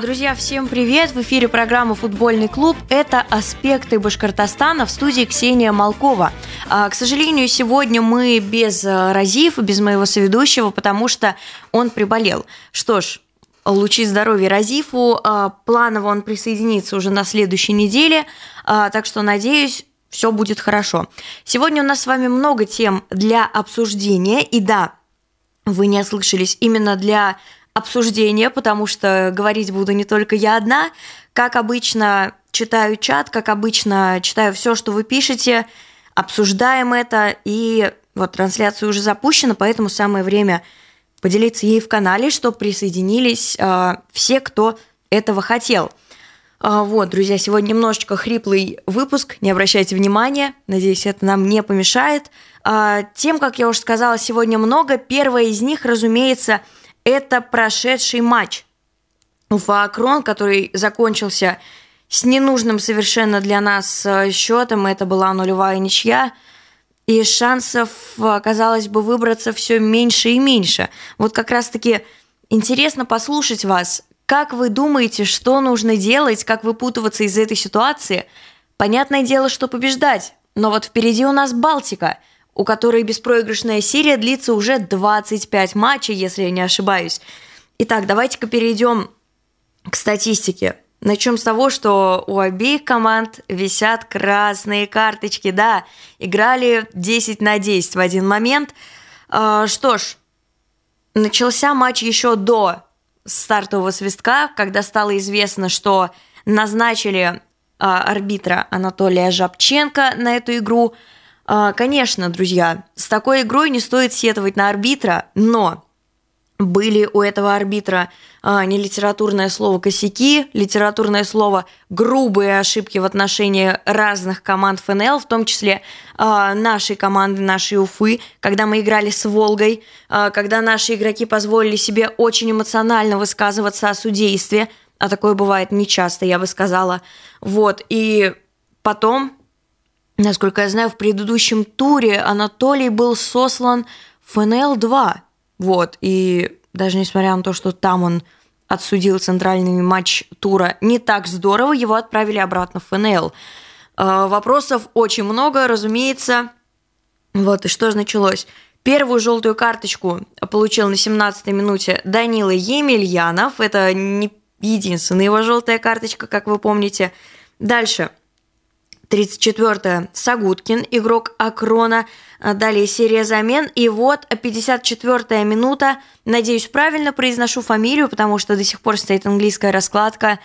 Друзья, всем привет! В эфире программа «Футбольный клуб». Это «Аспекты Башкортостана» в студии Ксения Малкова. А, к сожалению, сегодня мы без э, Разифа, без моего соведущего, потому что он приболел. Что ж, лучи здоровья Разифу. А, планово он присоединится уже на следующей неделе, а, так что, надеюсь, все будет хорошо. Сегодня у нас с вами много тем для обсуждения. И да, вы не ослышались, именно для обсуждения, потому что говорить буду не только я одна. Как обычно, читаю чат, как обычно, читаю все, что вы пишете, обсуждаем это, и вот трансляция уже запущена, поэтому самое время поделиться ей в канале, чтобы присоединились э, все, кто этого хотел. Э, вот, друзья, сегодня немножечко хриплый выпуск, не обращайте внимания, надеюсь, это нам не помешает. Э, тем, как я уже сказала, сегодня много. Первая из них, разумеется, – это прошедший матч. Уфа Акрон, который закончился с ненужным совершенно для нас э, счетом, это была нулевая ничья, и шансов, казалось бы, выбраться все меньше и меньше. Вот как раз-таки интересно послушать вас, как вы думаете, что нужно делать, как выпутываться из этой ситуации? Понятное дело, что побеждать, но вот впереди у нас Балтика – у которой беспроигрышная серия длится уже 25 матчей, если я не ошибаюсь. Итак, давайте-ка перейдем к статистике. Начнем с того, что у обеих команд висят красные карточки. Да, играли 10 на 10 в один момент. А, что ж, начался матч еще до стартового свистка, когда стало известно, что назначили а, арбитра Анатолия Жабченко на эту игру – конечно, друзья, с такой игрой не стоит сетовать на арбитра, но были у этого арбитра а, не литературное слово косяки, литературное слово грубые ошибки в отношении разных команд ФНЛ, в том числе а, нашей команды, нашей Уфы, когда мы играли с Волгой, а, когда наши игроки позволили себе очень эмоционально высказываться о судействе, а такое бывает нечасто, я бы сказала. Вот, и потом Насколько я знаю, в предыдущем туре Анатолий был сослан в ФНЛ-2. Вот, и даже несмотря на то, что там он отсудил центральный матч тура не так здорово, его отправили обратно в ФНЛ. Э, вопросов очень много, разумеется. Вот, и что же началось? Первую желтую карточку получил на 17-й минуте Данила Емельянов. Это не единственная его желтая карточка, как вы помните. Дальше – 34-е Сагуткин, игрок Акрона. А, далее серия замен. И вот 54-я минута. Надеюсь, правильно произношу фамилию, потому что до сих пор стоит английская раскладка э,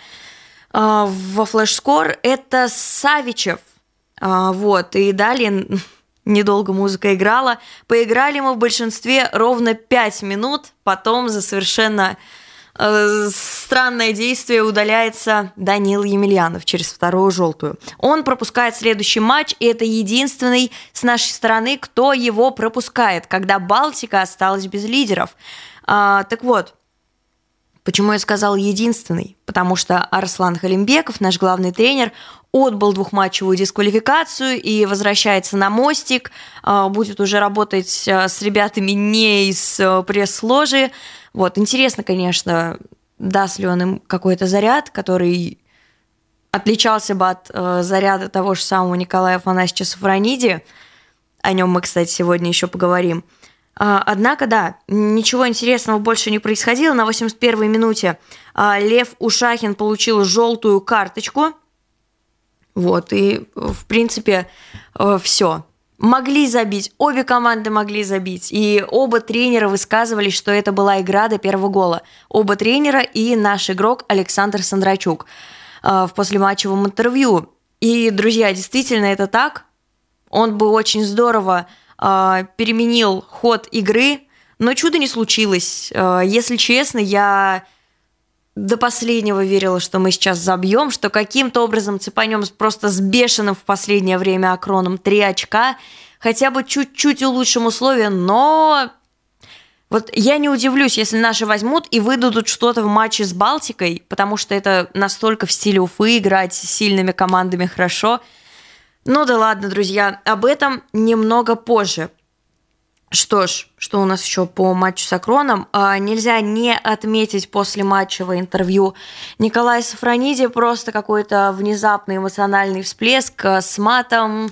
во флеш-скор. Это Савичев. Э, вот. И далее недолго музыка играла. Поиграли мы в большинстве ровно 5 минут. Потом за совершенно странное действие удаляется Данил Емельянов через вторую желтую. Он пропускает следующий матч, и это единственный с нашей стороны, кто его пропускает, когда Балтика осталась без лидеров. А, так вот, Почему я сказал единственный? Потому что Арслан Халимбеков, наш главный тренер, отбыл двухматчевую дисквалификацию и возвращается на мостик, а, будет уже работать а, с ребятами не из э, пресс-ложи, вот, интересно, конечно, даст ли он им какой-то заряд, который отличался бы от э, заряда того же самого Николая Афанасьевича Сафрониди. О нем мы, кстати, сегодня еще поговорим. А, однако, да, ничего интересного больше не происходило. На 81-й минуте а, Лев Ушахин получил желтую карточку. Вот, и, в принципе, э, все могли забить, обе команды могли забить, и оба тренера высказывались, что это была игра до первого гола. Оба тренера и наш игрок Александр Сандрачук э, в послематчевом интервью. И, друзья, действительно это так. Он бы очень здорово э, переменил ход игры, но чудо не случилось. Э, если честно, я до последнего верила, что мы сейчас забьем, что каким-то образом цепанем просто с бешеным в последнее время Акроном три очка, хотя бы чуть-чуть улучшим условия, но вот я не удивлюсь, если наши возьмут и выдадут что-то в матче с Балтикой, потому что это настолько в стиле Уфы играть с сильными командами хорошо. Ну да ладно, друзья, об этом немного позже. Что ж, что у нас еще по матчу с Акроном? А, нельзя не отметить после матчевого интервью Николая Сафрониди просто какой-то внезапный эмоциональный всплеск а, с матом,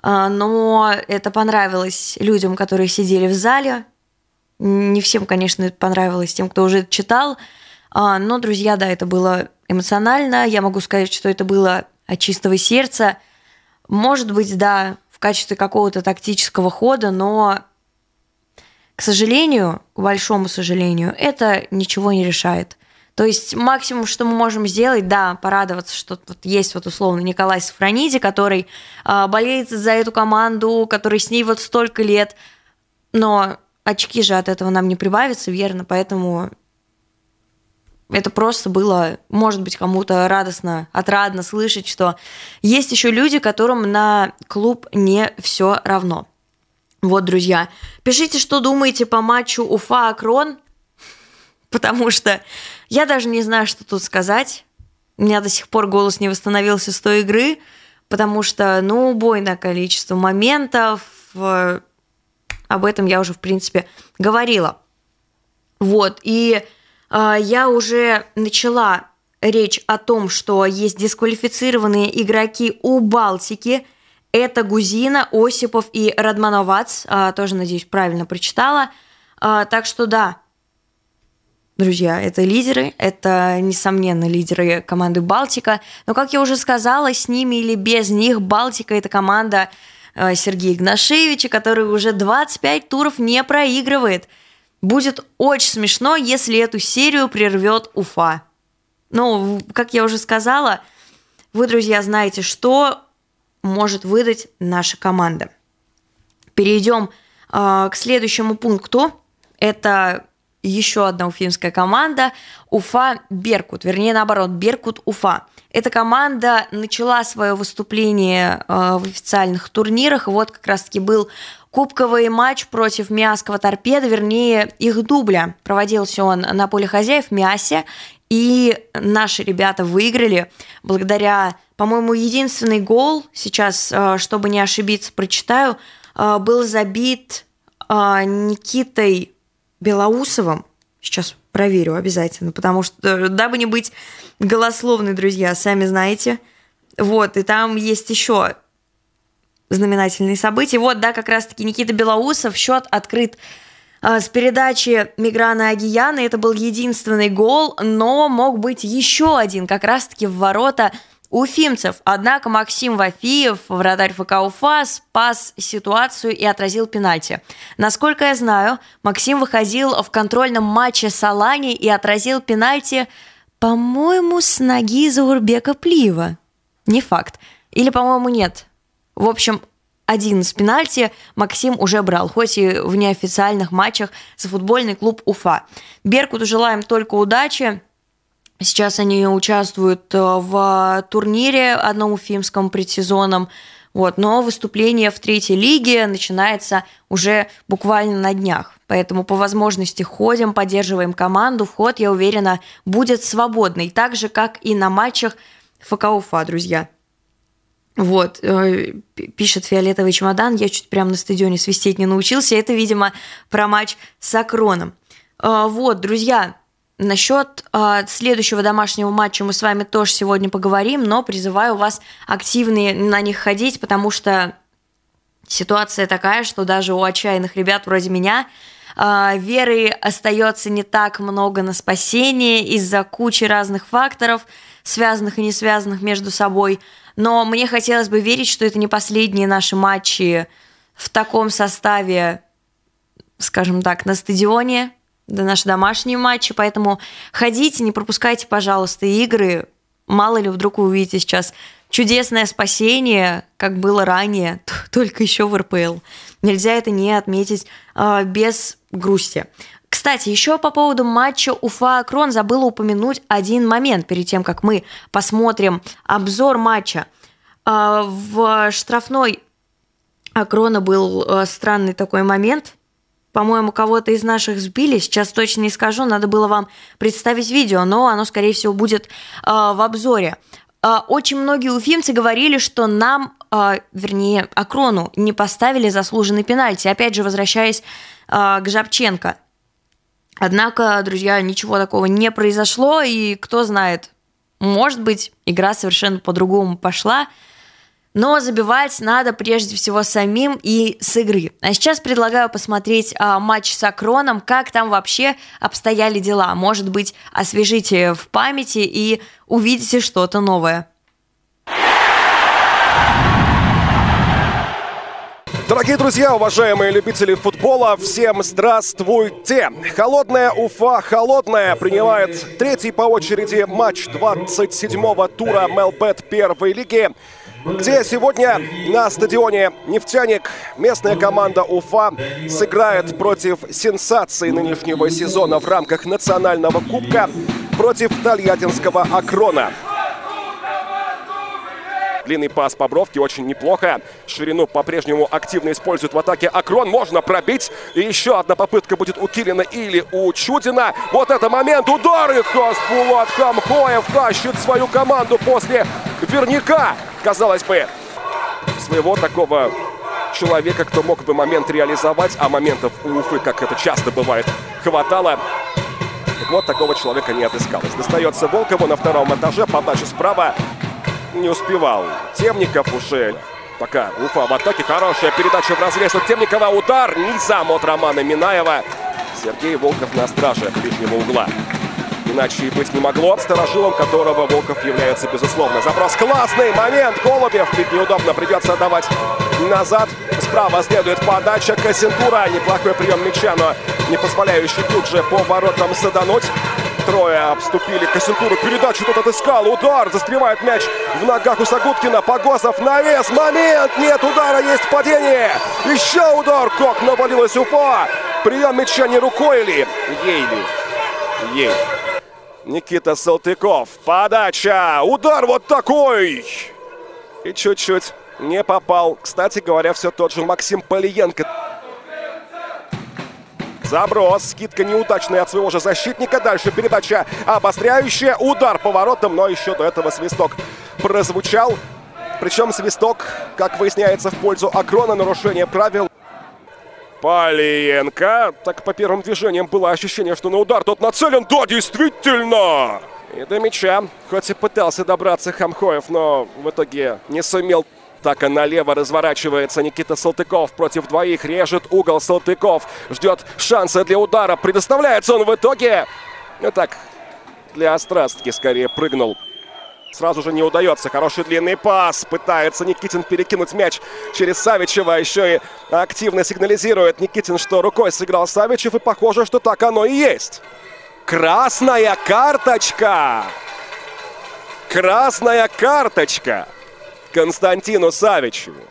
а, но это понравилось людям, которые сидели в зале. Не всем, конечно, это понравилось, тем, кто уже читал. А, но, друзья, да, это было эмоционально. Я могу сказать, что это было от чистого сердца. Может быть, да, в качестве какого-то тактического хода, но к сожалению, к большому сожалению, это ничего не решает. То есть максимум, что мы можем сделать, да, порадоваться, что вот есть вот условно Николай Сафрониди, который э, болеет за эту команду, который с ней вот столько лет, но очки же от этого нам не прибавятся, верно, поэтому это просто было, может быть, кому-то радостно, отрадно слышать, что есть еще люди, которым на клуб не все равно. Вот, друзья, пишите, что думаете по матчу Уфа-Акрон, потому что я даже не знаю, что тут сказать. У меня до сих пор голос не восстановился с той игры, потому что, ну, убойное количество моментов. Об этом я уже, в принципе, говорила. Вот, и э, я уже начала речь о том, что есть дисквалифицированные игроки у Балтики – это Гузина, Осипов и Радмановац. А, тоже, надеюсь, правильно прочитала. А, так что да, друзья, это лидеры, это, несомненно, лидеры команды Балтика. Но, как я уже сказала, с ними или без них Балтика – это команда а, Сергея Игнашевича, который уже 25 туров не проигрывает. Будет очень смешно, если эту серию прервет Уфа. Ну, как я уже сказала, вы, друзья, знаете, что может выдать наша команда. Перейдем э, к следующему пункту. Это еще одна уфимская команда Уфа Беркут, вернее наоборот Беркут Уфа. Эта команда начала свое выступление э, в официальных турнирах. Вот как раз-таки был кубковый матч против Миасского торпеда, вернее их дубля. Проводился он на поле хозяев Миасе, и наши ребята выиграли благодаря по-моему, единственный гол сейчас, э, чтобы не ошибиться, прочитаю, э, был забит э, Никитой Белоусовым. Сейчас проверю обязательно, потому что, дабы не быть голословной, друзья, сами знаете. Вот, и там есть еще знаменательные события. Вот, да, как раз-таки Никита Белоусов, счет открыт с передачи Миграна Агияна. Это был единственный гол, но мог быть еще один, как раз-таки в ворота уфимцев. Однако Максим Вафиев, вратарь ФК Уфа, спас ситуацию и отразил пенальти. Насколько я знаю, Максим выходил в контрольном матче с Алани и отразил пенальти, по-моему, с ноги Заурбека Плива. Не факт. Или, по-моему, нет. В общем, один из пенальти Максим уже брал, хоть и в неофициальных матчах за футбольный клуб Уфа. Беркуту желаем только удачи. Сейчас они участвуют э, в турнире одном уфимском предсезоном. Вот, но выступление в третьей лиге начинается уже буквально на днях. Поэтому по возможности ходим, поддерживаем команду. Вход, я уверена, будет свободный. Так же, как и на матчах ФК Уфа, друзья. Вот, э, пишет фиолетовый чемодан, я чуть прямо на стадионе свистеть не научился. Это, видимо, про матч с Акроном. Э, вот, друзья, Насчет э, следующего домашнего матча мы с вами тоже сегодня поговорим, но призываю вас активнее на них ходить, потому что ситуация такая, что даже у отчаянных ребят вроде меня веры остается не так много на спасение из-за кучи разных факторов, связанных и не связанных между собой. Но мне хотелось бы верить, что это не последние наши матчи в таком составе, скажем так, на стадионе, да, наши домашние матчи, поэтому ходите, не пропускайте, пожалуйста, игры. Мало ли, вдруг вы увидите сейчас чудесное спасение, как было ранее, только еще в РПЛ. Нельзя это не отметить э, без грусти. Кстати, еще по поводу матча Уфа-Крон забыла упомянуть один момент перед тем, как мы посмотрим обзор матча. Э, в штрафной Акрона был э, странный такой момент – по-моему, кого-то из наших сбили. Сейчас точно не скажу, надо было вам представить видео, но оно, скорее всего, будет э, в обзоре. а, очень многие уфимцы говорили, что нам, а, вернее, Акрону не поставили заслуженный пенальти. Опять же, возвращаясь а, к Жабченко. Однако, друзья, ничего такого не произошло, и кто знает, может быть, игра совершенно по-другому пошла. Но забивать надо прежде всего самим и с игры. А сейчас предлагаю посмотреть а, матч с Акроном, как там вообще обстояли дела. Может быть, освежите в памяти и увидите что-то новое. Дорогие друзья, уважаемые любители футбола, всем здравствуйте! Холодная Уфа, холодная, принимает третий по очереди матч 27-го тура МЛБет первой лиги где сегодня на стадионе «Нефтяник» местная команда Уфа сыграет против сенсации нынешнего сезона в рамках национального кубка против тольяттинского «Акрона». Длинный пас по бровке очень неплохо. Ширину по-прежнему активно использует в атаке Акрон. Можно пробить. И еще одна попытка будет у Килина или у Чудина. Вот это момент. Удар и Хасбулат Хамхоев тащит свою команду после верняка, казалось бы, своего такого человека, кто мог бы момент реализовать, а моментов у Уфы, как это часто бывает, хватало. Так вот, такого человека не отыскалось. Достается Волкову на втором этаже, подача справа не успевал. Темников уже пока Уфа в атаке. Хорошая передача в разрез от Темникова. Удар низом от Романа Минаева. Сергей Волков на страже ближнего угла. Иначе и быть не могло. Старожилом которого Волков является, безусловно. Заброс классный момент. Голубев чуть неудобно придется отдавать назад. Справа следует подача Кассентура. Неплохой прием мяча, но не позволяющий тут же по воротам садануть. Трое обступили Косентуру. Передачу тот отыскал. Удар. Застревает мяч в ногах у Сагуткина. Погосов навес. Момент. Нет удара. Есть падение. Еще удар. Как навалилась Уфа. Прием мяча не рукой или ей ли? Ей. Никита Салтыков. Подача. Удар вот такой. И чуть-чуть не попал. Кстати говоря, все тот же Максим Полиенко. Заброс. Скидка неудачная от своего же защитника. Дальше передача обостряющая. Удар поворотом, но еще до этого свисток прозвучал. Причем свисток, как выясняется, в пользу Акрона. Нарушение правил. Полиенко. Так по первым движениям было ощущение, что на удар тот нацелен. Да, действительно! И до мяча, хоть и пытался добраться Хамхоев, но в итоге не сумел так и налево разворачивается Никита Салтыков против двоих. Режет угол Салтыков. Ждет шанса для удара. Предоставляется он в итоге. Ну так, для острастки скорее прыгнул. Сразу же не удается. Хороший длинный пас. Пытается Никитин перекинуть мяч через Савичева. Еще и активно сигнализирует Никитин, что рукой сыграл Савичев. И похоже, что так оно и есть. Красная карточка! Красная карточка! Константину Савичеву.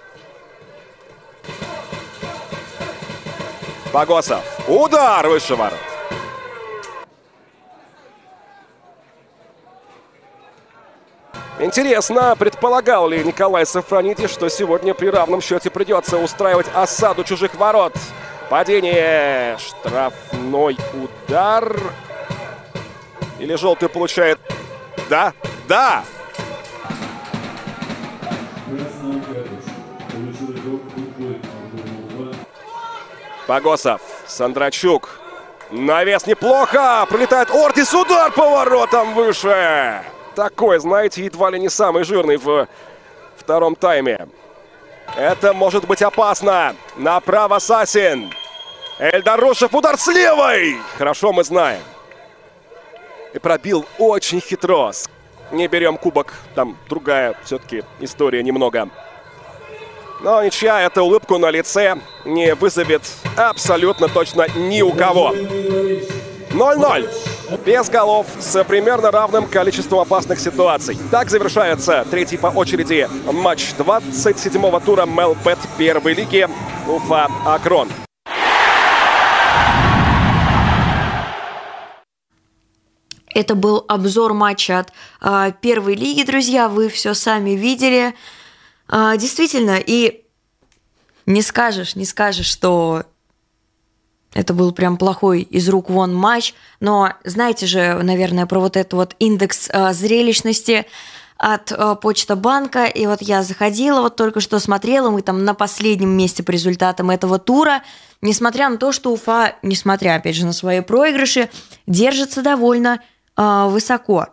Погосов. Удар выше ворот. Интересно, предполагал ли Николай Сафронидис, что сегодня при равном счете придется устраивать осаду чужих ворот? Падение, штрафной удар. Или желтый получает... Да, да, Погосов, Сандрачук. Навес неплохо. Прилетает Ортис. Удар поворотом выше. Такой, знаете, едва ли не самый жирный в втором тайме. Это может быть опасно. Направо Сасин. Эльдарушев. Удар с левой. Хорошо мы знаем. И пробил очень хитро. Не берем кубок. Там другая все-таки история немного. Но ничья эта улыбку на лице не вызовет абсолютно точно ни у кого. 0-0. Без голов с примерно равным количеством опасных ситуаций. Так завершается третий по очереди матч 27-го тура МЛПЭТ первой лиги Уфа-Акрон. Это был обзор матча от э, первой лиги, друзья. Вы все сами видели. Э, действительно, и не скажешь, не скажешь, что это был прям плохой из рук вон матч. Но знаете же, наверное, про вот этот вот индекс э, зрелищности. от э, Почта банка, и вот я заходила, вот только что смотрела, мы там на последнем месте по результатам этого тура, несмотря на то, что Уфа, несмотря, опять же, на свои проигрыши, держится довольно э, высоко.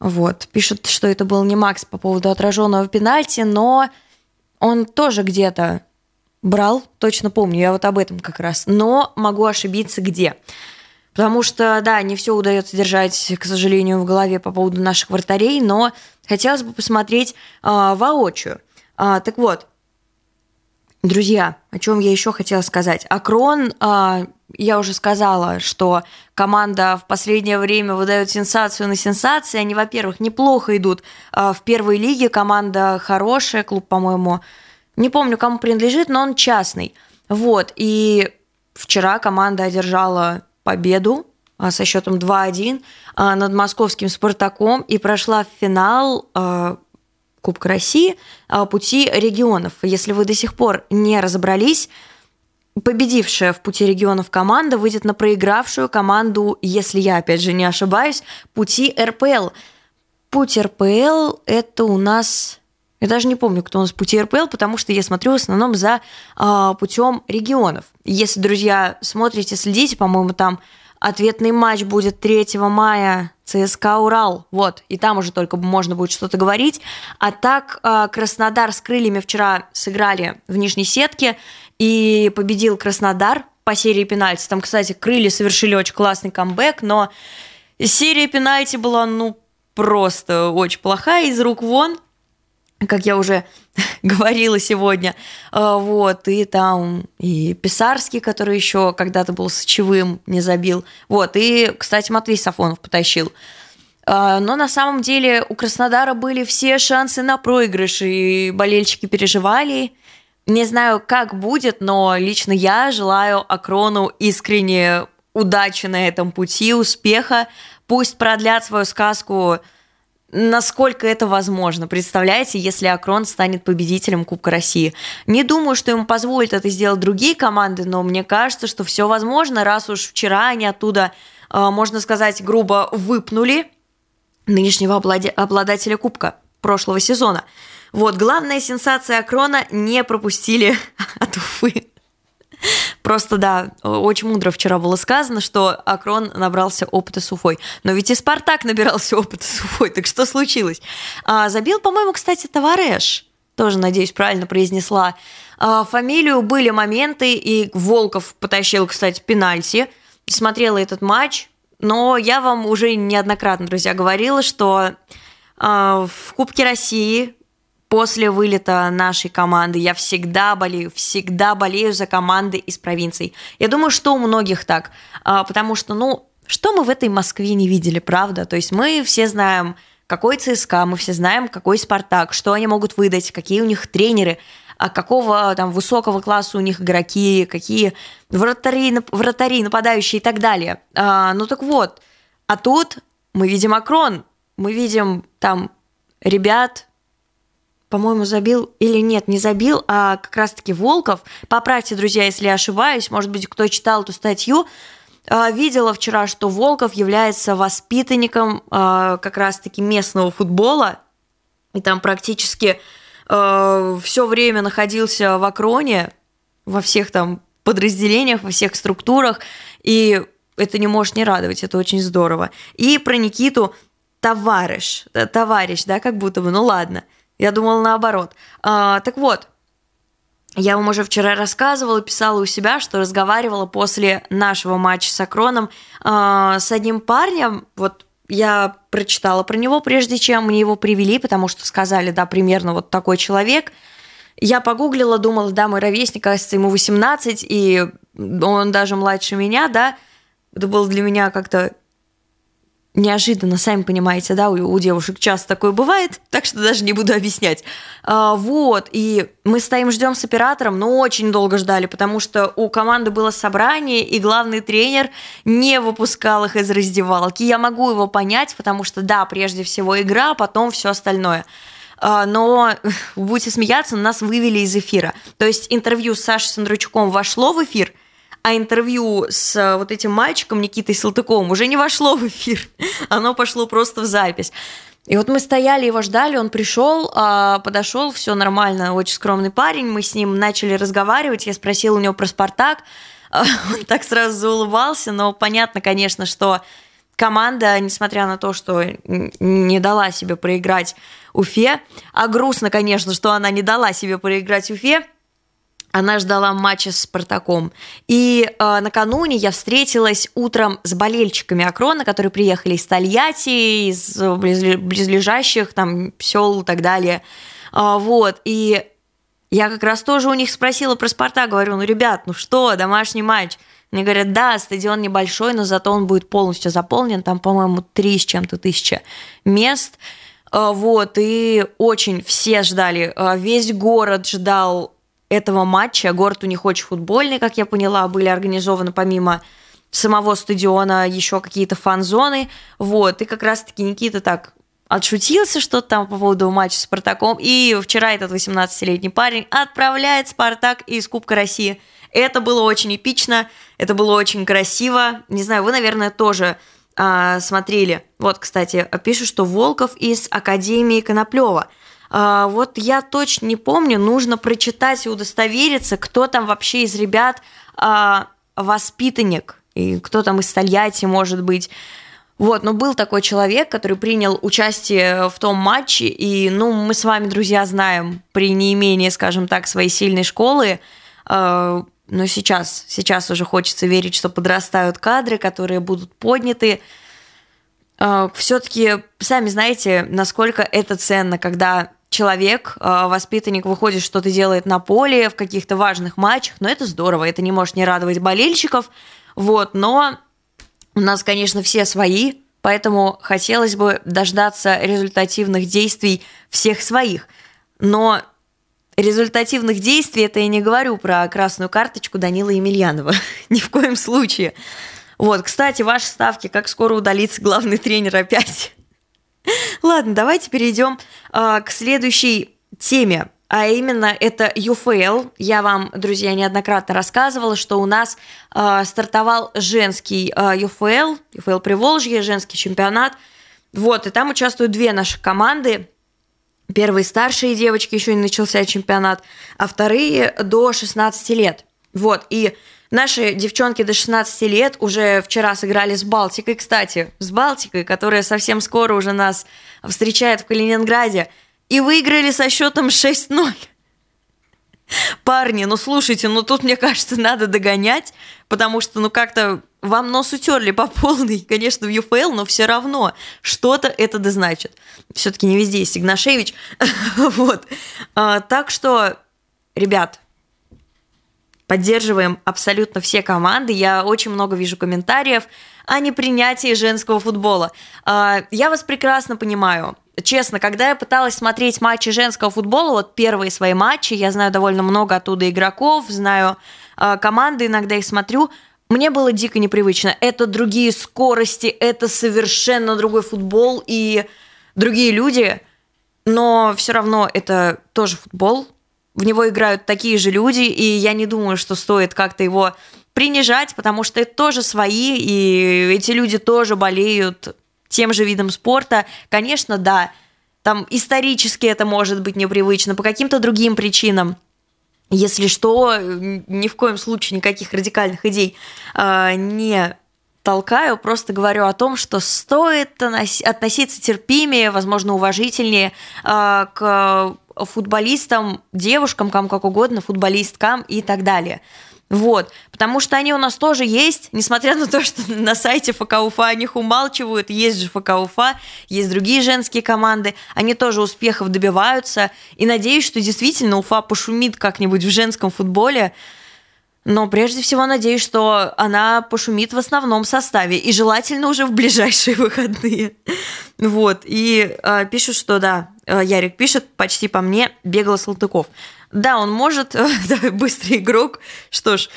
Вот, пишут, что это был не Макс по поводу отраженного пенальти, но он тоже где-то брал, точно помню, я вот об этом как раз, но могу ошибиться где. Потому что, да, не все удается держать, к сожалению, в голове по поводу наших вратарей, но хотелось бы посмотреть э, воочию. А, так вот, друзья, о чем я еще хотела сказать. Акрон, э, я уже сказала, что команда в последнее время выдает сенсацию на сенсации. Они, во-первых, неплохо идут э, в первой лиге. Команда хорошая, клуб, по-моему, не помню, кому принадлежит, но он частный. Вот, и вчера команда одержала победу а, со счетом 2-1 а, над московским «Спартаком» и прошла в финал а, Кубка России пути регионов. Если вы до сих пор не разобрались, победившая в пути регионов команда выйдет на проигравшую команду, если я опять же не ошибаюсь, пути РПЛ. Путь РПЛ это у нас я даже не помню, кто у нас пути РПЛ, потому что я смотрю в основном за э, путем регионов. Если, друзья, смотрите, следите, по-моему, там ответный матч будет 3 мая ЦСКА Урал. Вот, и там уже только можно будет что-то говорить. А так э, Краснодар с крыльями вчера сыграли в нижней сетке, и победил Краснодар по серии пенальти. Там, кстати, крылья совершили очень классный камбэк, но серия пенальти была, ну, просто очень плохая, из рук вон как я уже говорила сегодня, а, вот, и там и Писарский, который еще когда-то был сочевым, не забил, вот, и, кстати, Матвей Сафонов потащил. А, но на самом деле у Краснодара были все шансы на проигрыш, и болельщики переживали. Не знаю, как будет, но лично я желаю Акрону искренне удачи на этом пути, успеха. Пусть продлят свою сказку насколько это возможно. Представляете, если Акрон станет победителем Кубка России. Не думаю, что ему позволят это сделать другие команды, но мне кажется, что все возможно, раз уж вчера они оттуда, э, можно сказать, грубо выпнули нынешнего обладателя Кубка прошлого сезона. Вот, главная сенсация Акрона не пропустили от Уфы. Просто, да, очень мудро вчера было сказано, что Акрон набрался опыта с Уфой. Но ведь и Спартак набирался опыта с Уфой, так что случилось? А, забил, по-моему, кстати, Товареш. Тоже, надеюсь, правильно произнесла а, фамилию. Были моменты, и Волков потащил, кстати, пенальти. Смотрела этот матч, но я вам уже неоднократно, друзья, говорила, что а, в Кубке России после вылета нашей команды я всегда болею, всегда болею за команды из провинций. Я думаю, что у многих так, а, потому что, ну, что мы в этой Москве не видели, правда? То есть мы все знаем, какой ЦСКА, мы все знаем, какой Спартак, что они могут выдать, какие у них тренеры, а какого там высокого класса у них игроки, какие вратари, вратари нападающие и так далее. А, ну так вот, а тут мы видим Акрон, мы видим там ребят, по-моему, забил или нет, не забил, а как раз-таки Волков. Поправьте, друзья, если я ошибаюсь, может быть, кто читал эту статью, а, видела вчера, что Волков является воспитанником а, как раз-таки местного футбола, и там практически а, все время находился в Акроне, во всех там подразделениях, во всех структурах, и это не может не радовать, это очень здорово. И про Никиту товарищ, товарищ, да, как будто бы, ну ладно – я думала наоборот. А, так вот, я вам уже вчера рассказывала, писала у себя, что разговаривала после нашего матча с Акроном а, с одним парнем. Вот я прочитала про него, прежде чем мне его привели, потому что сказали, да, примерно вот такой человек. Я погуглила, думала, да, мой ровесник, кажется, ему 18, и он даже младше меня, да. Это было для меня как-то неожиданно, сами понимаете, да, у, у девушек часто такое бывает, так что даже не буду объяснять. А, вот, и мы стоим, ждем с оператором, но очень долго ждали, потому что у команды было собрание, и главный тренер не выпускал их из раздевалки. Я могу его понять, потому что, да, прежде всего игра, а потом все остальное а, но будете смеяться, нас вывели из эфира. То есть интервью с Сашей Сандручуком вошло в эфир – а интервью с э, вот этим мальчиком Никитой Салтыковым уже не вошло в эфир, оно пошло просто в запись. И вот мы стояли, его ждали, он пришел, а, подошел, все нормально, очень скромный парень, мы с ним начали разговаривать, я спросила у него про «Спартак», он так сразу заулыбался, но понятно, конечно, что команда, несмотря на то, что не дала себе проиграть Уфе, а грустно, конечно, что она не дала себе проиграть Уфе, она ждала матча с Спартаком. И э, накануне я встретилась утром с болельщиками Акрона, которые приехали из Тольятти, из близлежащих там сел и так далее. Э, вот, и я как раз тоже у них спросила про Спартак, говорю, ну, ребят, ну что, домашний матч? Мне говорят, да, стадион небольшой, но зато он будет полностью заполнен, там, по-моему, три с чем-то тысяча мест. А, вот, и очень все ждали, весь город ждал этого матча. Город у них очень футбольный, как я поняла, были организованы помимо самого стадиона еще какие-то фан-зоны. Вот, и как раз-таки Никита так отшутился что-то там по поводу матча с Спартаком. И вчера этот 18-летний парень отправляет Спартак из Кубка России. Это было очень эпично, это было очень красиво. Не знаю, вы, наверное, тоже а, смотрели. Вот, кстати, пишут, что Волков из Академии Коноплева. А, вот я точно не помню, нужно прочитать и удостовериться, кто там вообще из ребят а, воспитанник, и кто там из Тольятти, может быть. Вот, но был такой человек, который принял участие в том матче, и, ну, мы с вами, друзья, знаем, при неимении, скажем так, своей сильной школы, э, но сейчас, сейчас уже хочется верить, что подрастают кадры, которые будут подняты. Э, Все-таки, сами знаете, насколько это ценно, когда человек, э, воспитанник выходит, что-то делает на поле в каких-то важных матчах, но это здорово, это не может не радовать болельщиков, вот, но у нас, конечно, все свои, поэтому хотелось бы дождаться результативных действий всех своих. Но результативных действий это я не говорю про красную карточку Данила Емельянова. Ни в коем случае. Вот, кстати, ваши ставки, как скоро удалится главный тренер опять. Ладно, давайте перейдем э, к следующей теме а именно это UFL. Я вам, друзья, неоднократно рассказывала, что у нас э, стартовал женский э, UFL, UFL Приволжье, женский чемпионат. Вот, и там участвуют две наши команды. Первые старшие девочки, еще не начался чемпионат, а вторые до 16 лет. Вот, и наши девчонки до 16 лет уже вчера сыграли с Балтикой, кстати, с Балтикой, которая совсем скоро уже нас встречает в Калининграде – и выиграли со счетом 6-0. Парни, ну слушайте, ну тут, мне кажется, надо догонять, потому что, ну как-то вам нос утерли по полной, конечно, в ЮФЛ, но все равно что-то это да значит. Все-таки не везде есть Игнашевич. вот. А, так что, ребят, поддерживаем абсолютно все команды. Я очень много вижу комментариев о непринятии женского футбола. А, я вас прекрасно понимаю честно, когда я пыталась смотреть матчи женского футбола, вот первые свои матчи, я знаю довольно много оттуда игроков, знаю э, команды, иногда их смотрю, мне было дико непривычно. Это другие скорости, это совершенно другой футбол и другие люди, но все равно это тоже футбол. В него играют такие же люди, и я не думаю, что стоит как-то его принижать, потому что это тоже свои, и эти люди тоже болеют тем же видом спорта, конечно, да, там исторически это может быть непривычно, по каким-то другим причинам. Если что, ни в коем случае никаких радикальных идей э, не толкаю, просто говорю о том, что стоит относиться терпимее, возможно, уважительнее э, к футболистам, девушкам, кому как угодно, футболисткам и так далее. Вот, потому что они у нас тоже есть, несмотря на то, что на сайте ФК Уфа о них умалчивают, есть же ФК Уфа, есть другие женские команды, они тоже успехов добиваются, и надеюсь, что действительно Уфа пошумит как-нибудь в женском футболе, но прежде всего надеюсь, что она пошумит в основном составе, и желательно уже в ближайшие выходные. Вот, и э, пишут, что да, Ярик пишет, почти по мне бегал Салтыков. Да, он может, быстрый игрок. Что ж,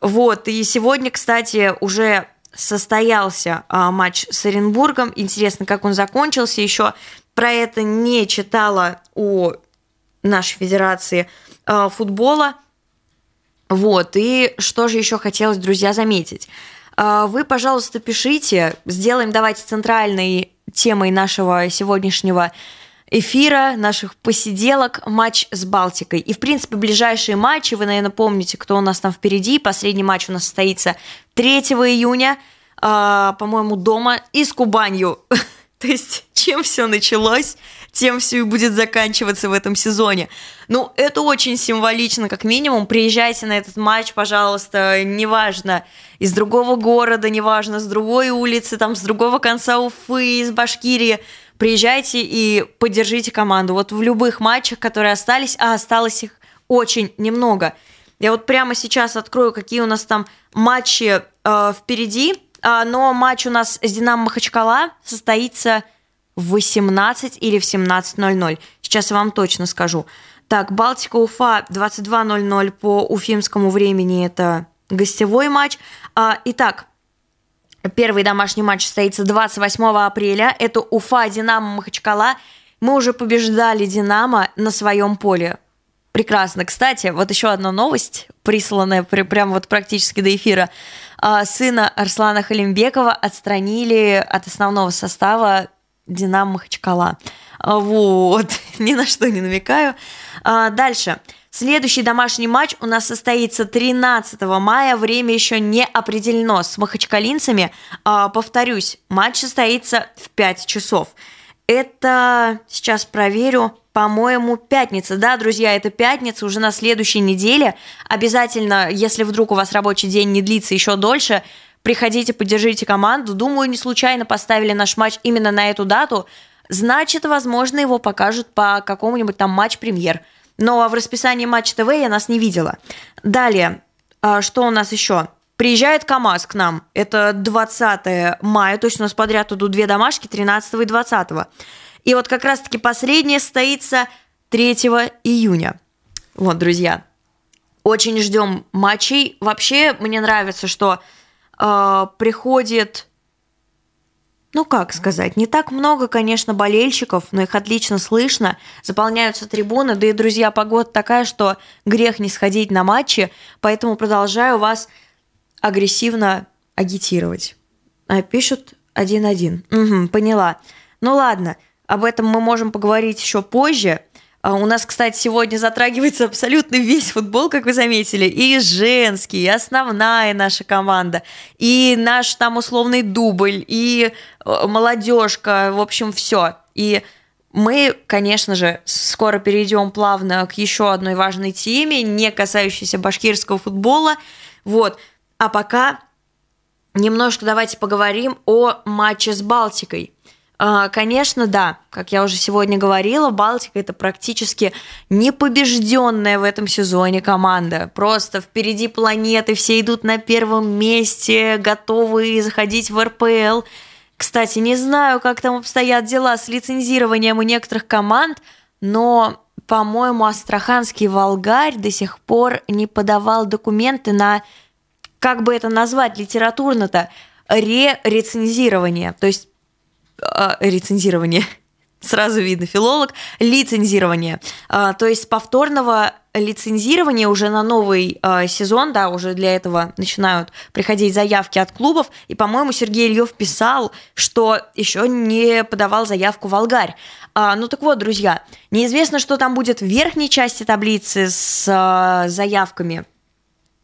вот, и сегодня, кстати, уже состоялся а, матч с Оренбургом. Интересно, как он закончился. Еще про это не читала у нашей федерации а, футбола. Вот, и что же еще хотелось, друзья, заметить. А, вы, пожалуйста, пишите, сделаем давайте центральный темой нашего сегодняшнего эфира, наших посиделок, матч с Балтикой. И, в принципе, ближайшие матчи, вы, наверное, помните, кто у нас там впереди. Последний матч у нас состоится 3 июня, э, по-моему, дома и с Кубанью. То есть, чем все началось, тем все и будет заканчиваться в этом сезоне. Ну, это очень символично, как минимум. Приезжайте на этот матч, пожалуйста, неважно, из другого города, неважно, с другой улицы, там, с другого конца Уфы, из Башкирии приезжайте и поддержите команду. Вот в любых матчах, которые остались, а осталось их очень немного. Я вот прямо сейчас открою, какие у нас там матчи э, впереди. Э, но матч у нас с Динамо Махачкала состоится в 18 или в 17.00. Сейчас я вам точно скажу. Так, Балтика Уфа 22.00 по уфимскому времени это гостевой матч. А, итак, Первый домашний матч состоится 28 апреля. Это Уфа, Динамо, Махачкала. Мы уже побеждали Динамо на своем поле. Прекрасно. Кстати, вот еще одна новость, присланная прямо вот практически до эфира. А, сына Арслана Халимбекова отстранили от основного состава Динамо Махачкала. Вот, ни на что не намекаю. А, дальше. Следующий домашний матч у нас состоится 13 мая. Время еще не определено с махачкалинцами. А, повторюсь, матч состоится в 5 часов. Это, сейчас проверю, по-моему, пятница. Да, друзья, это пятница уже на следующей неделе. Обязательно, если вдруг у вас рабочий день не длится еще дольше, приходите, поддержите команду. Думаю, не случайно поставили наш матч именно на эту дату. Значит, возможно, его покажут по какому-нибудь там матч-премьер – но в расписании Матч ТВ я нас не видела. Далее, а, что у нас еще? Приезжает КАМАЗ к нам. Это 20 мая, то есть у нас подряд идут две домашки, 13 и 20. И вот как раз-таки последняя состоится 3 июня. Вот, друзья. Очень ждем матчей. Вообще, мне нравится, что э, приходит ну как сказать, не так много, конечно, болельщиков, но их отлично слышно, заполняются трибуны, да и, друзья, погода такая, что грех не сходить на матчи, поэтому продолжаю вас агрессивно агитировать. А, пишут 1-1. Угу, поняла. Ну ладно, об этом мы можем поговорить еще позже. А у нас, кстати, сегодня затрагивается абсолютно весь футбол, как вы заметили, и женский, и основная наша команда, и наш там условный дубль, и э, молодежка, в общем, все. И мы, конечно же, скоро перейдем плавно к еще одной важной теме, не касающейся башкирского футбола. Вот. А пока немножко давайте поговорим о матче с Балтикой. А, конечно, да. Как я уже сегодня говорила, Балтика это практически непобежденная в этом сезоне команда. Просто впереди планеты, все идут на первом месте, готовы заходить в РПЛ. Кстати, не знаю, как там обстоят дела с лицензированием у некоторых команд, но, по-моему, Астраханский Волгарь до сих пор не подавал документы на, как бы это назвать литературно-то, ре-рецензирование. То есть рецензирование, сразу видно филолог, лицензирование, э, то есть повторного лицензирования уже на новый э, сезон, да, уже для этого начинают приходить заявки от клубов, и, по-моему, Сергей Ильев писал, что еще не подавал заявку Волгарь. А, ну так вот, друзья, неизвестно, что там будет в верхней части таблицы с а, заявками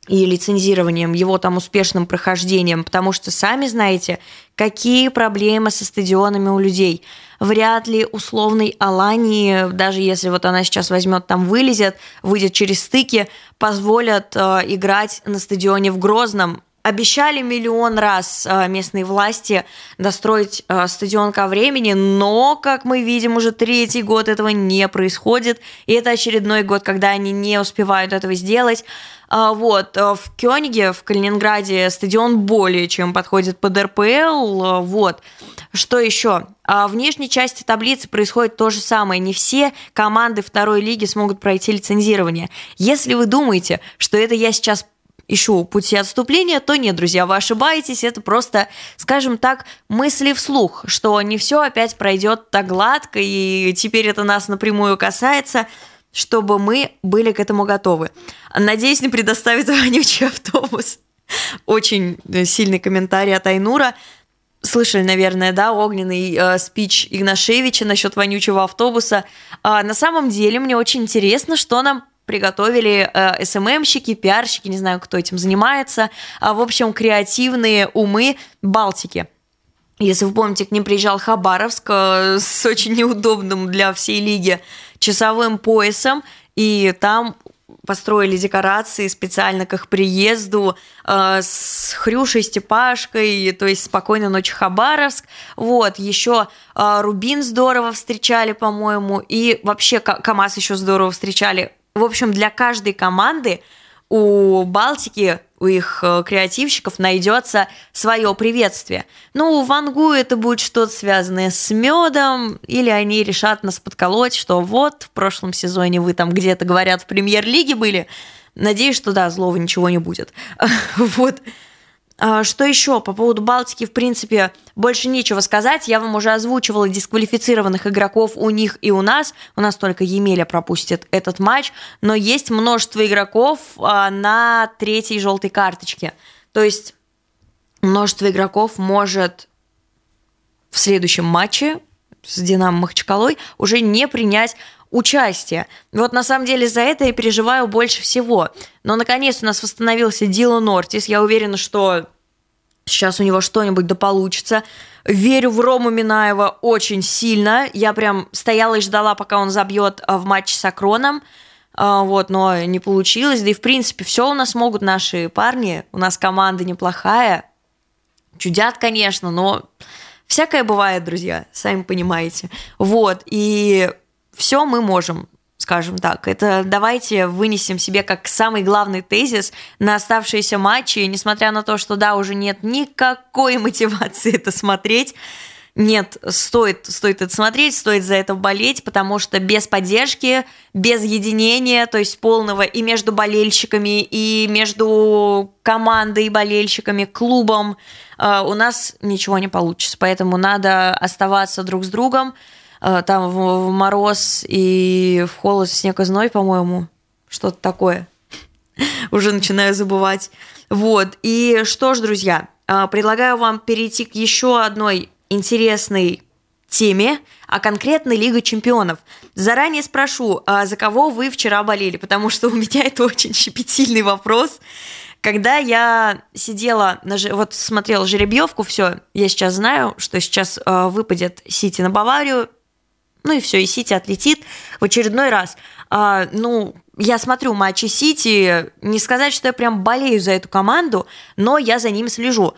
и лицензированием, его там успешным прохождением, потому что сами знаете, какие проблемы со стадионами у людей. Вряд ли условный Алании, даже если вот она сейчас возьмет там вылезет, выйдет через стыки, позволят э, играть на стадионе в Грозном, Обещали миллион раз э, местные власти достроить э, стадион ко времени, но, как мы видим, уже третий год этого не происходит, и это очередной год, когда они не успевают этого сделать. А, вот, э, в Кёниге, в Калининграде стадион более чем подходит под РПЛ, вот. Что еще? А в нижней части таблицы происходит то же самое. Не все команды второй лиги смогут пройти лицензирование. Если вы думаете, что это я сейчас ищу пути отступления, то нет, друзья, вы ошибаетесь, это просто, скажем так, мысли вслух, что не все опять пройдет так гладко, и теперь это нас напрямую касается, чтобы мы были к этому готовы. Надеюсь, не предоставит вонючий автобус. Очень сильный комментарий от Айнура. слышали, наверное, да, огненный э, спич Игнашевича насчет вонючего автобуса. А на самом деле мне очень интересно, что нам приготовили э, СММщики, пиарщики, не знаю, кто этим занимается, а, в общем, креативные умы Балтики. Если вы помните, к ним приезжал Хабаровск э, с очень неудобным для всей лиги часовым поясом, и там построили декорации специально к их приезду э, с Хрюшей, Степашкой, то есть «Спокойной ночи, Хабаровск». Вот, еще э, Рубин здорово встречали, по-моему, и вообще КамАЗ еще здорово встречали. В общем, для каждой команды у Балтики, у их э, креативщиков найдется свое приветствие. Ну, у Вангу это будет что-то связанное с медом, или они решат нас подколоть, что вот в прошлом сезоне вы там где-то, говорят, в премьер-лиге были. Надеюсь, что да, злого ничего не будет. Вот. А, что еще по поводу Балтики, в принципе, больше нечего сказать. Я вам уже озвучивала дисквалифицированных игроков у них и у нас. У нас только Емеля пропустит этот матч, но есть множество игроков а, на третьей желтой карточке. То есть множество игроков может в следующем матче с Динамо Махачкалой уже не принять участие. Вот на самом деле за это я переживаю больше всего. Но наконец у нас восстановился Дилан Нортис. Я уверена, что сейчас у него что-нибудь да получится. Верю в Рому Минаева очень сильно. Я прям стояла и ждала, пока он забьет а, в матче с Акроном. А, вот, но не получилось. Да и, в принципе, все у нас могут наши парни. У нас команда неплохая. Чудят, конечно, но всякое бывает, друзья, сами понимаете. Вот, и все мы можем скажем так. Это давайте вынесем себе как самый главный тезис на оставшиеся матчи, несмотря на то, что да, уже нет никакой мотивации это смотреть. Нет, стоит, стоит это смотреть, стоит за это болеть, потому что без поддержки, без единения, то есть полного и между болельщиками, и между командой и болельщиками, клубом, э, у нас ничего не получится. Поэтому надо оставаться друг с другом, там в, в мороз и в холод, снег и зной, по-моему, что-то такое. Уже начинаю забывать. Вот. И что ж, друзья, э, предлагаю вам перейти к еще одной интересной теме, а конкретно Лига чемпионов. Заранее спрошу, а за кого вы вчера болели, потому что у меня это очень щепетильный вопрос. Когда я сидела, на, вот смотрела жеребьевку, все, я сейчас знаю, что сейчас э, выпадет Сити на Баварию, ну и все, и Сити отлетит в очередной раз. А, ну, я смотрю матчи Сити, не сказать, что я прям болею за эту команду, но я за ним слежу.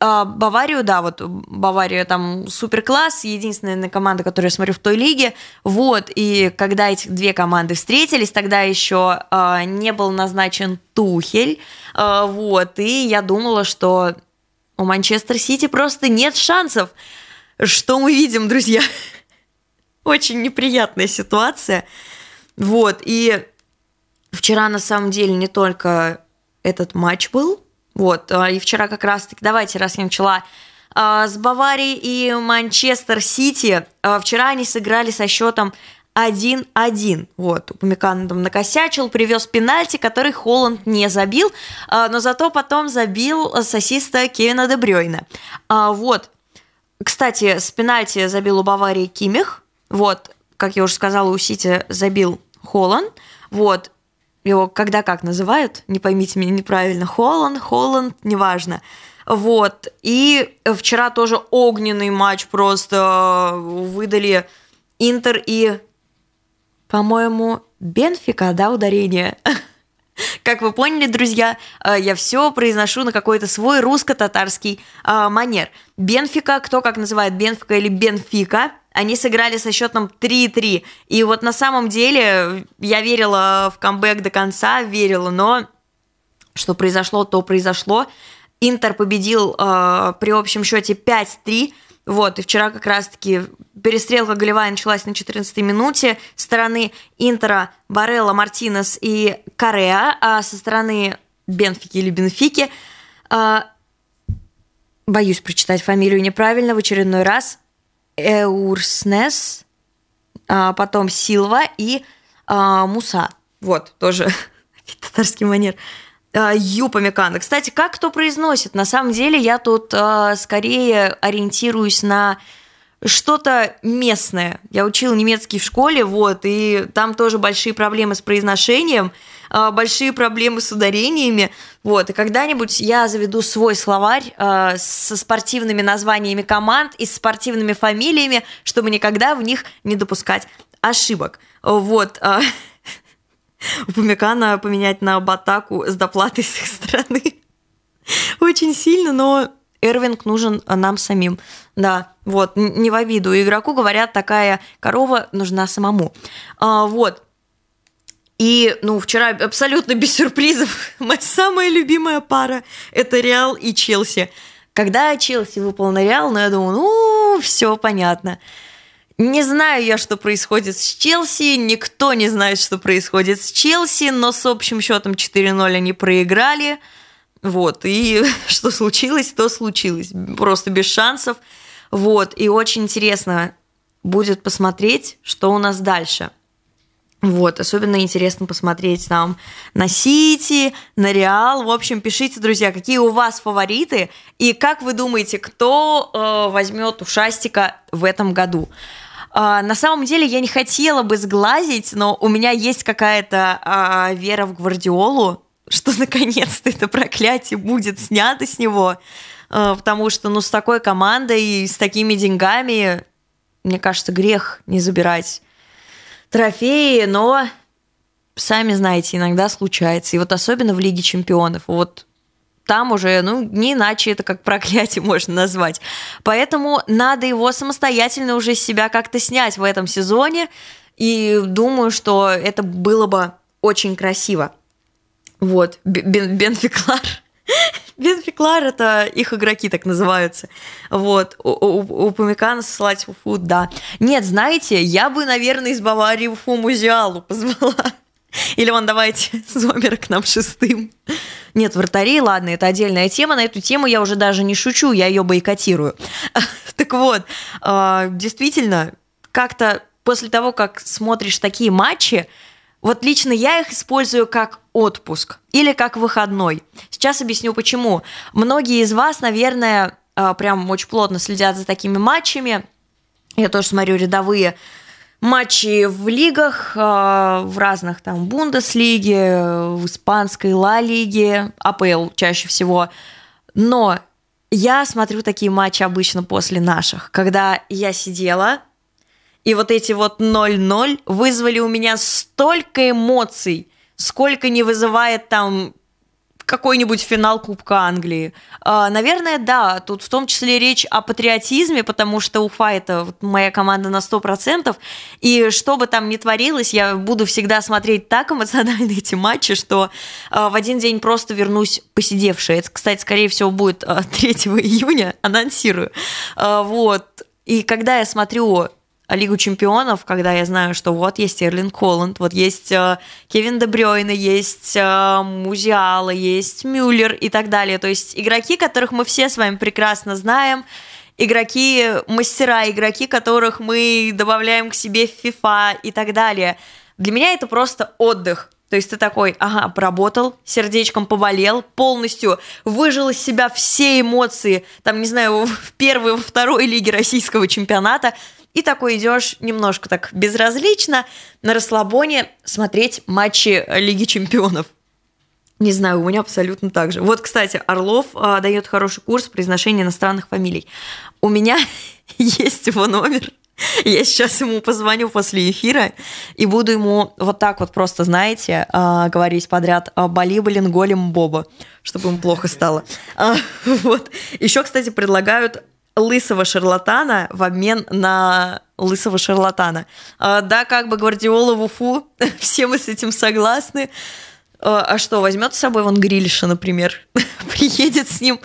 А, Баварию, да, вот Бавария там супер класс, единственная команда, которую я смотрю в той лиге. Вот, и когда эти две команды встретились, тогда еще а, не был назначен Тухель. А, вот, и я думала, что у Манчестер Сити просто нет шансов. Что мы видим, друзья? Очень неприятная ситуация. Вот, и вчера на самом деле не только этот матч был, вот, а, и вчера как раз-таки, давайте, раз я начала а, с Баварией и Манчестер Сити, а, вчера они сыграли со счетом 1-1. Вот, Упамекан там накосячил, привез пенальти, который Холланд не забил, но зато потом забил сосиста Кевина Дебрёйна. Вот, кстати, с пенальти забил у Баварии Кимих, вот, как я уже сказала, у Сити забил Холланд. Вот, его когда как называют, не поймите меня неправильно, Холланд, Холланд, неважно. Вот, и вчера тоже огненный матч просто выдали Интер и, по-моему, Бенфика, да, ударение. Как вы поняли, друзья, э, я все произношу на какой-то свой русско-татарский э, манер. Бенфика, кто как называет Бенфика или Бенфика – они сыграли со счетом 3-3. И вот на самом деле я верила в камбэк до конца, верила, но что произошло, то произошло. Интер победил э, при общем счете 5-3. Вот, и вчера как раз-таки перестрелка голевая началась на 14-й минуте. С стороны Интера Барелла, Мартинес и Кореа, а со стороны Бенфики или Бенфики э, боюсь прочитать фамилию неправильно в очередной раз. Эурснес, а потом Силва и а, Муса. Вот, тоже татарский манер. Э, Юпамекана. Кстати, как кто произносит? На самом деле я тут э, скорее ориентируюсь на что-то местное. Я учила немецкий в школе, вот, и там тоже большие проблемы с произношением, э, большие проблемы с ударениями, вот, и когда-нибудь я заведу свой словарь э, со спортивными названиями команд и с спортивными фамилиями, чтобы никогда в них не допускать ошибок. Вот. Э, Упамекана поменять на Батаку с доплатой с их стороны. Очень сильно, но Эрвинг нужен нам самим. Да, вот, не в обиду. Игроку говорят, такая корова нужна самому. А, вот. И, ну, вчера абсолютно без сюрпризов моя самая любимая пара – это Реал и Челси. Когда Челси выпал на Реал, ну, я думаю, ну, все понятно. Не знаю я, что происходит с Челси, никто не знает, что происходит с Челси, но с общим счетом 4-0 они проиграли. Вот, и что случилось, то случилось. Просто без шансов. Вот, и очень интересно будет посмотреть, что у нас дальше. Вот, особенно интересно посмотреть нам на Сити, на Реал. В общем, пишите, друзья, какие у вас фавориты и как вы думаете, кто э, возьмет ушастика в этом году. А, на самом деле я не хотела бы сглазить, но у меня есть какая-то а, вера в Гвардиолу, что наконец-то это проклятие будет снято с него, а, потому что ну с такой командой и с такими деньгами, мне кажется, грех не забирать трофеи, но сами знаете, иногда случается. И вот особенно в Лиге чемпионов. Вот там уже, ну, не иначе это как проклятие можно назвать. Поэтому надо его самостоятельно уже себя как-то снять в этом сезоне. И думаю, что это было бы очень красиво. Вот, Бен Бенфиклар. Бенфиклар это их игроки так называются. Вот, у, у, у Памикана ссылать Уфу, да. Нет, знаете, я бы, наверное, из Баварии Уфу Музиалу позвала. Или он давайте Зомера к нам шестым. Нет, вратарей, ладно, это отдельная тема. На эту тему я уже даже не шучу, я ее бойкотирую. Так вот, а, действительно, как-то после того, как смотришь такие матчи, вот лично я их использую как отпуск или как выходной. Сейчас объясню почему. Многие из вас, наверное, а, прям очень плотно следят за такими матчами. Я тоже смотрю рядовые матчи в лигах, а, в разных там Бундеслиге, в испанской Ла-лиге, АПЛ чаще всего. Но я смотрю такие матчи обычно после наших, когда я сидела, и вот эти вот 0-0 вызвали у меня столько эмоций, сколько не вызывает там какой-нибудь финал Кубка Англии. А, наверное, да, тут в том числе речь о патриотизме, потому что Уфа – это вот моя команда на 100%, и что бы там ни творилось, я буду всегда смотреть так эмоционально эти матчи, что а, в один день просто вернусь посидевшая. Это, кстати, скорее всего, будет 3 а, июня, анонсирую. Вот. И когда я смотрю Лигу чемпионов, когда я знаю, что вот есть Эрлин Холланд, вот есть э, Кевин Дебрёйна, есть э, Музиала, есть Мюллер и так далее. То есть игроки, которых мы все с вами прекрасно знаем, игроки, мастера, игроки, которых мы добавляем к себе в FIFA и так далее. Для меня это просто отдых. То есть ты такой, ага, поработал, сердечком поболел, полностью выжил из себя все эмоции, там, не знаю, в первой, во второй лиге российского чемпионата, и такой идешь немножко так безразлично на расслабоне смотреть матчи Лиги Чемпионов. Не знаю, у меня абсолютно так же. Вот, кстати, Орлов а, дает хороший курс произношения иностранных фамилий. У меня есть его номер. Я сейчас ему позвоню после эфира и буду ему вот так вот просто, знаете, а, говорить подряд а, «Бали, блин, голем Боба», чтобы ему плохо стало. А, вот. Еще, кстати, предлагают лысого шарлатана в обмен на лысого шарлатана. А, да, как бы Гвардиола в Уфу, все мы с этим согласны. А, а что, возьмет с собой вон Грилиша, например, приедет с ним.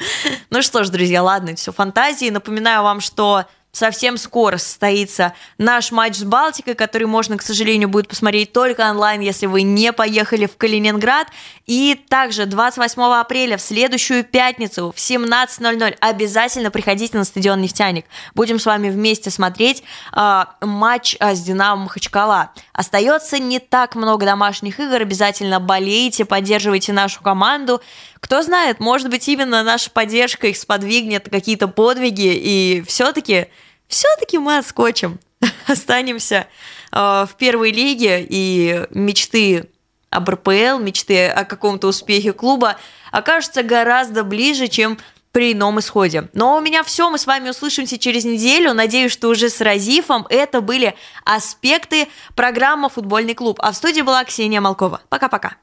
Ну что ж, друзья, ладно, все фантазии. Напоминаю вам, что совсем скоро состоится наш матч с Балтикой, который можно, к сожалению, будет посмотреть только онлайн, если вы не поехали в Калининград. И также 28 апреля в следующую пятницу в 17.00 обязательно приходите на стадион «Нефтяник». Будем с вами вместе смотреть э, матч а, с «Динамо Махачкала». Остается не так много домашних игр, обязательно болейте, поддерживайте нашу команду. Кто знает, может быть, именно наша поддержка их сподвигнет какие-то подвиги, и все-таки, все-таки мы отскочим, останемся э, в первой лиге, и мечты об РПЛ, мечты о каком-то успехе клуба окажутся гораздо ближе, чем при ином исходе. Но у меня все, мы с вами услышимся через неделю. Надеюсь, что уже с Разифом это были аспекты программы «Футбольный клуб». А в студии была Ксения Малкова. Пока-пока.